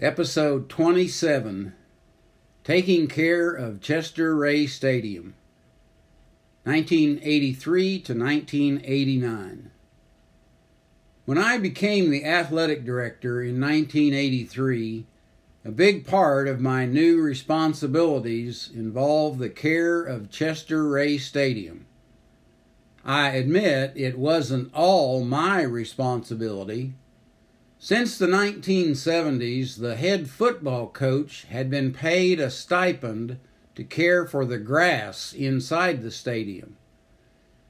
Episode 27 Taking Care of Chester Ray Stadium, 1983 to 1989. When I became the athletic director in 1983, a big part of my new responsibilities involved the care of Chester Ray Stadium. I admit it wasn't all my responsibility since the 1970s, the head football coach had been paid a stipend to care for the grass inside the stadium.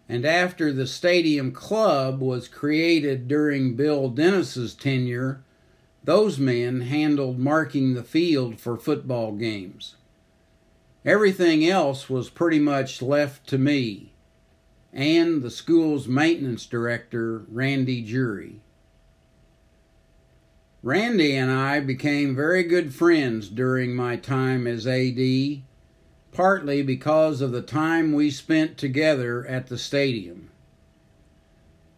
And after the stadium club was created during Bill Dennis's tenure, those men handled marking the field for football games. Everything else was pretty much left to me and the school's maintenance director, Randy Jury. Randy and I became very good friends during my time as AD, partly because of the time we spent together at the stadium.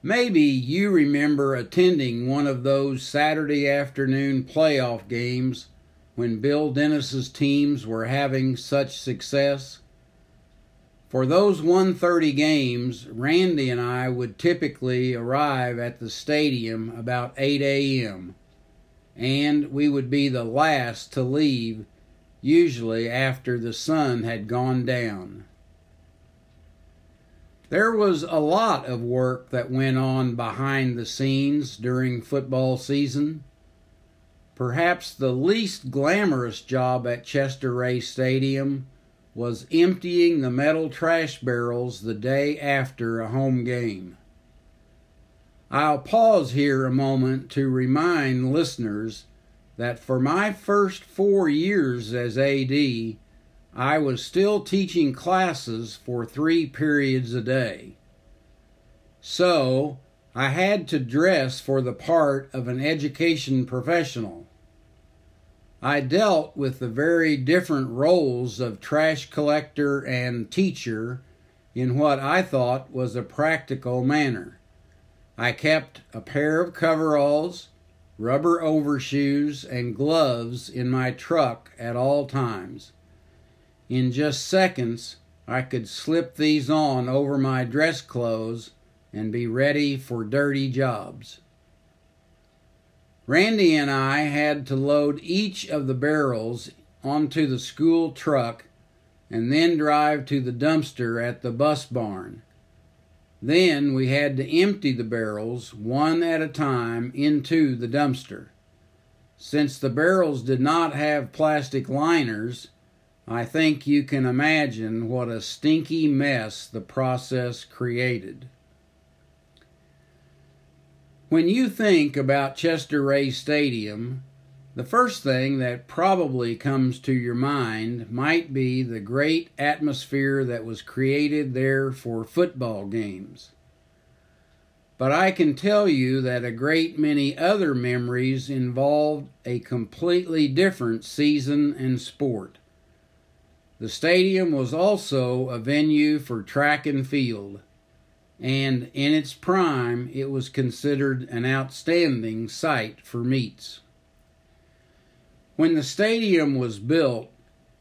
Maybe you remember attending one of those Saturday afternoon playoff games when Bill Dennis's teams were having such success. For those 130 games, Randy and I would typically arrive at the stadium about 8 a.m and we would be the last to leave, usually after the sun had gone down. There was a lot of work that went on behind the scenes during football season. Perhaps the least glamorous job at Chester Ray Stadium was emptying the metal trash barrels the day after a home game. I'll pause here a moment to remind listeners that for my first four years as AD, I was still teaching classes for three periods a day. So, I had to dress for the part of an education professional. I dealt with the very different roles of trash collector and teacher in what I thought was a practical manner. I kept a pair of coveralls, rubber overshoes, and gloves in my truck at all times. In just seconds, I could slip these on over my dress clothes and be ready for dirty jobs. Randy and I had to load each of the barrels onto the school truck and then drive to the dumpster at the bus barn. Then we had to empty the barrels one at a time into the dumpster. Since the barrels did not have plastic liners, I think you can imagine what a stinky mess the process created. When you think about Chester Ray Stadium, the first thing that probably comes to your mind might be the great atmosphere that was created there for football games. But I can tell you that a great many other memories involved a completely different season and sport. The stadium was also a venue for track and field, and in its prime, it was considered an outstanding site for meets. When the stadium was built,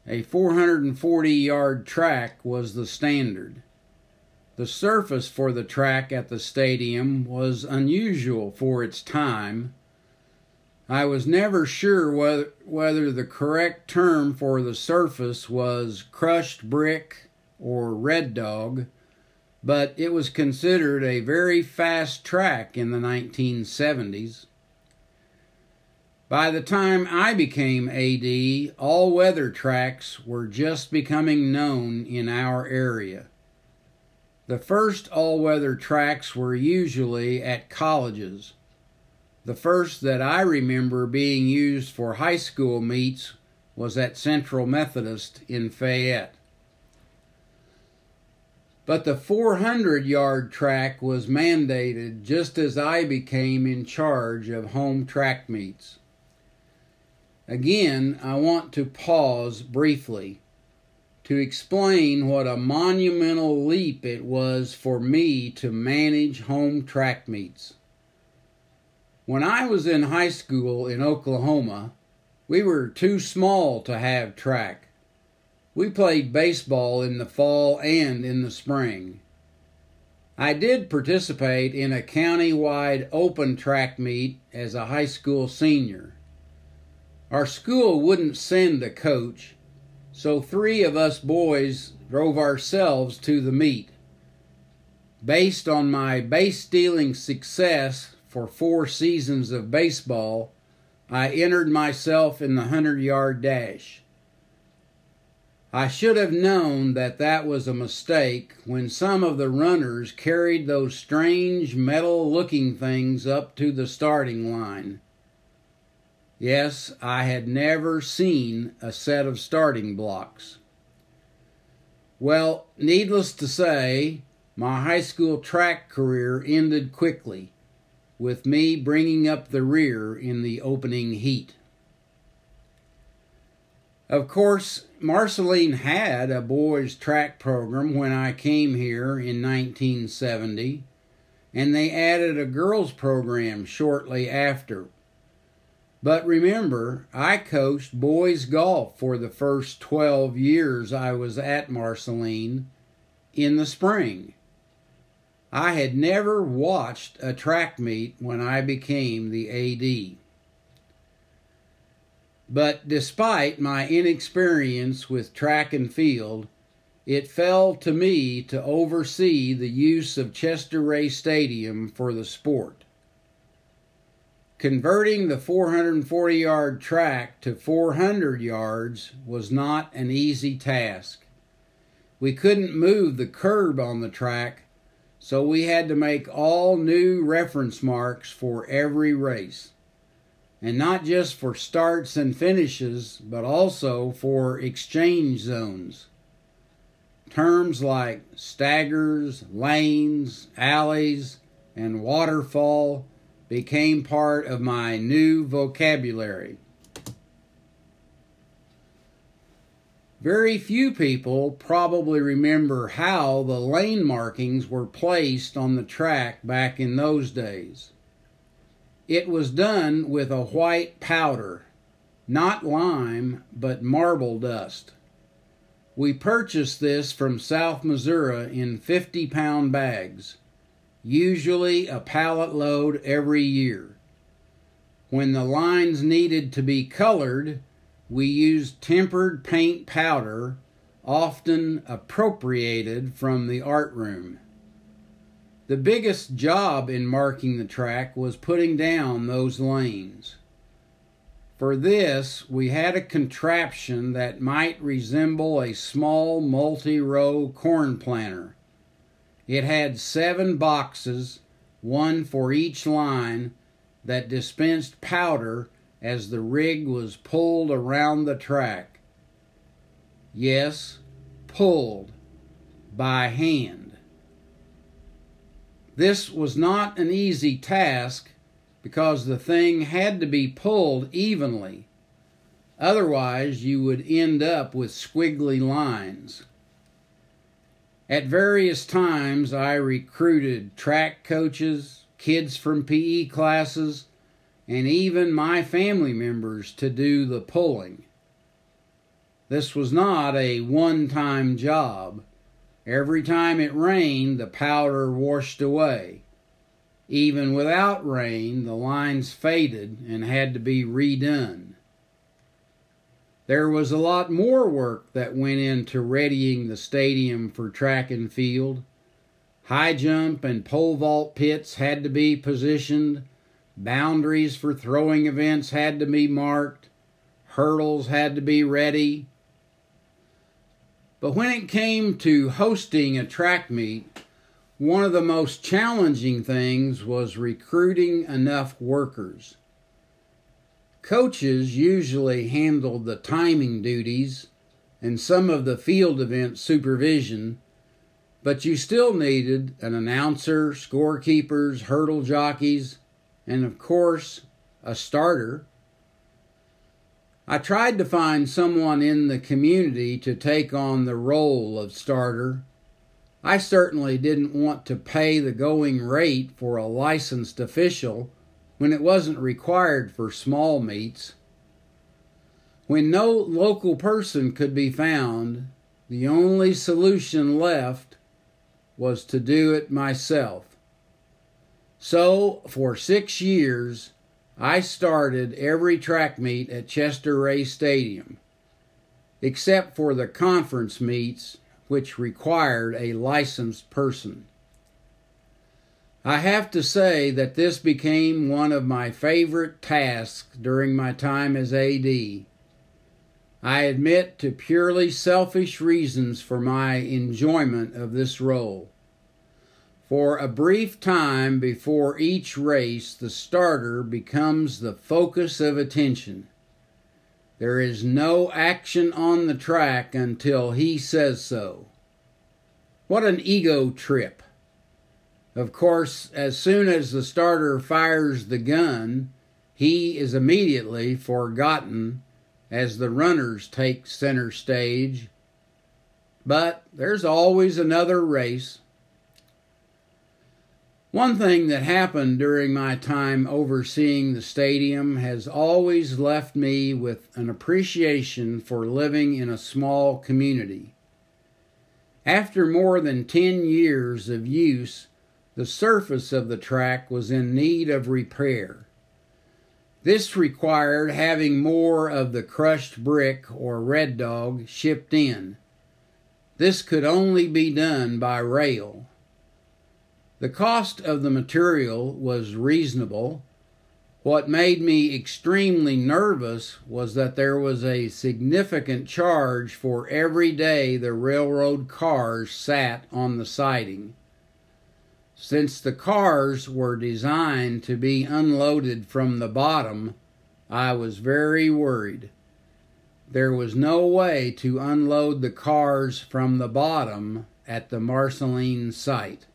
a 440 yard track was the standard. The surface for the track at the stadium was unusual for its time. I was never sure whether, whether the correct term for the surface was crushed brick or red dog, but it was considered a very fast track in the 1970s. By the time I became AD, all weather tracks were just becoming known in our area. The first all weather tracks were usually at colleges. The first that I remember being used for high school meets was at Central Methodist in Fayette. But the 400 yard track was mandated just as I became in charge of home track meets. Again, I want to pause briefly to explain what a monumental leap it was for me to manage home track meets. When I was in high school in Oklahoma, We were too small to have track. We played baseball in the fall and in the spring. I did participate in a county-wide open track meet as a high school senior. Our school wouldn't send a coach, so three of us boys drove ourselves to the meet. Based on my base stealing success for four seasons of baseball, I entered myself in the 100 yard dash. I should have known that that was a mistake when some of the runners carried those strange metal looking things up to the starting line. Yes, I had never seen a set of starting blocks. Well, needless to say, my high school track career ended quickly, with me bringing up the rear in the opening heat. Of course, Marceline had a boys' track program when I came here in 1970, and they added a girls' program shortly after. But remember, I coached boys golf for the first 12 years I was at Marceline in the spring. I had never watched a track meet when I became the AD. But despite my inexperience with track and field, it fell to me to oversee the use of Chester Ray Stadium for the sport. Converting the 440 yard track to 400 yards was not an easy task. We couldn't move the curb on the track, so we had to make all new reference marks for every race and not just for starts and finishes, but also for exchange zones. Terms like staggers, lanes, alleys, and waterfall became part of my new vocabulary. Very few people probably remember how the lane markings were placed on the track back in those days. It was done with a white powder, not lime, but marble dust. We purchased this from South Missouri in 50 pound bags, usually a pallet load every year. When the lines needed to be colored, we used tempera paint powder, often appropriated from the art room. The biggest job in marking the track was putting down those lanes. For this, we had a contraption that might resemble a small multi row corn planter. It had seven boxes, one for each line, that dispensed powder as the rig was pulled around the track. Yes, pulled by hand. This was not an easy task because the thing had to be pulled evenly. Otherwise, you would end up with squiggly lines. At various times, I recruited track coaches, kids from PE classes, and even my family members to do the pulling. This was not a one time job. Every time it rained, the powder washed away. Even without rain, the lines faded and had to be redone. There was a lot more work that went into readying the stadium for track and field. High jump and pole vault pits had to be positioned, boundaries for throwing events had to be marked, hurdles had to be ready, but when it came to hosting a track meet, one of the most challenging things was recruiting enough workers. Coaches usually handled the timing duties and some of the field event supervision, but you still needed an announcer, scorekeepers, hurdle jockeys, and of course, a starter I tried to find someone in the community to take on the role of starter. I certainly didn't want to pay the going rate for a licensed official when it wasn't required for small meets. When no local person could be found, the only solution left was to do it myself. So, for six years, I started every track meet at Chester Ray Stadium, except for the conference meets, which required a licensed person. I have to say that this became one of my favorite tasks during my time as AD. I admit to purely selfish reasons for my enjoyment of this role. For a brief time before each race, the starter becomes the focus of attention. There is no action on the track until he says so. What an ego trip! Of course, as soon as the starter fires the gun, he is immediately forgotten as the runners take center stage. But there's always another race. One thing that happened during my time overseeing the stadium has always left me with an appreciation for living in a small community. After more than 10 years of use, the surface of the track was in need of repair. This required having more of the crushed brick or red dog shipped in. This could only be done by rail. The cost of the material was reasonable. What made me extremely nervous was that there was a significant charge for every day the railroad cars sat on the siding. Since the cars were designed to be unloaded from the bottom, I was very worried. There was no way to unload the cars from the bottom at the Marceline site.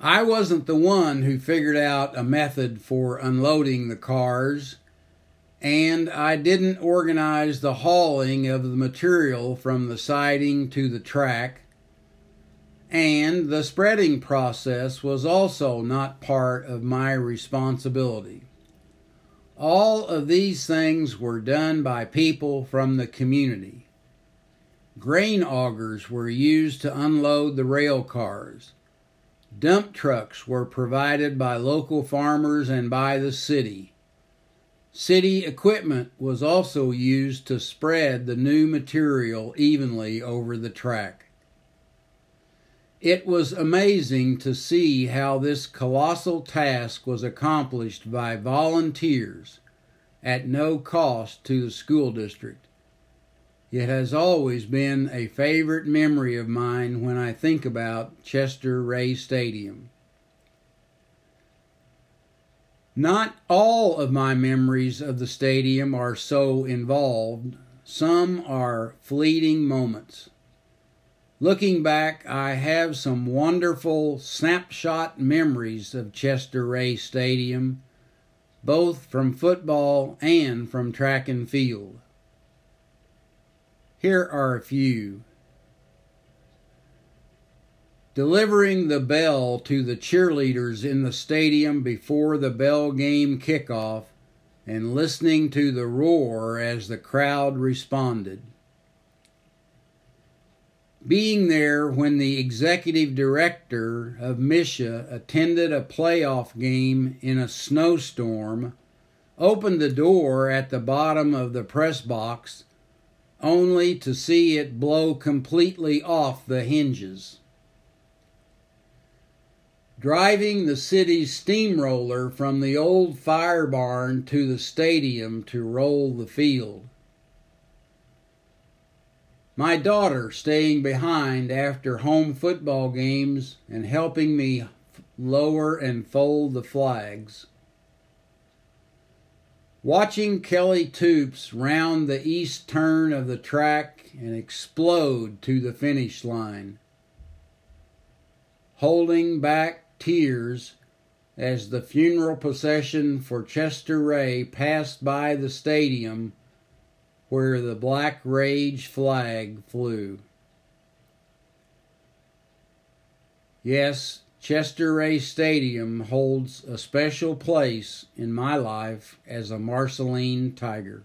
I wasn't the one who figured out a method for unloading the cars, and I didn't organize the hauling of the material from the siding to the track, and the spreading process was also not part of my responsibility. All of these things were done by people from the community. Grain augers were used to unload the rail cars. Dump trucks were provided by local farmers and by the city. City equipment was also used to spread the new material evenly over the track. It was amazing to see how this colossal task was accomplished by volunteers at no cost to the school district. It has always been a favorite memory of mine when I think about Chester Ray Stadium. Not all of my memories of the stadium are so involved. Some are fleeting moments. Looking back, I have some wonderful snapshot memories of Chester Ray Stadium, both from football and from track and field. Here are a few. Delivering the bell to the cheerleaders in the stadium before the bell game kickoff and listening to the roar as the crowd responded. Being there when the executive director of Misha attended a playoff game in a snowstorm, opened the door at the bottom of the press box only to see it blow completely off the hinges. Driving the city's steamroller from the old fire barn to the stadium to roll the field. My daughter staying behind after home football games and helping me lower and fold the flags. Watching Kelly Toops round the east turn of the track and explode to the finish line. Holding back tears as the funeral procession for Chester Ray passed by the stadium where the Black Rage flag flew. Yes, Chester Ray Stadium holds a special place in my life as a Marceline Tiger.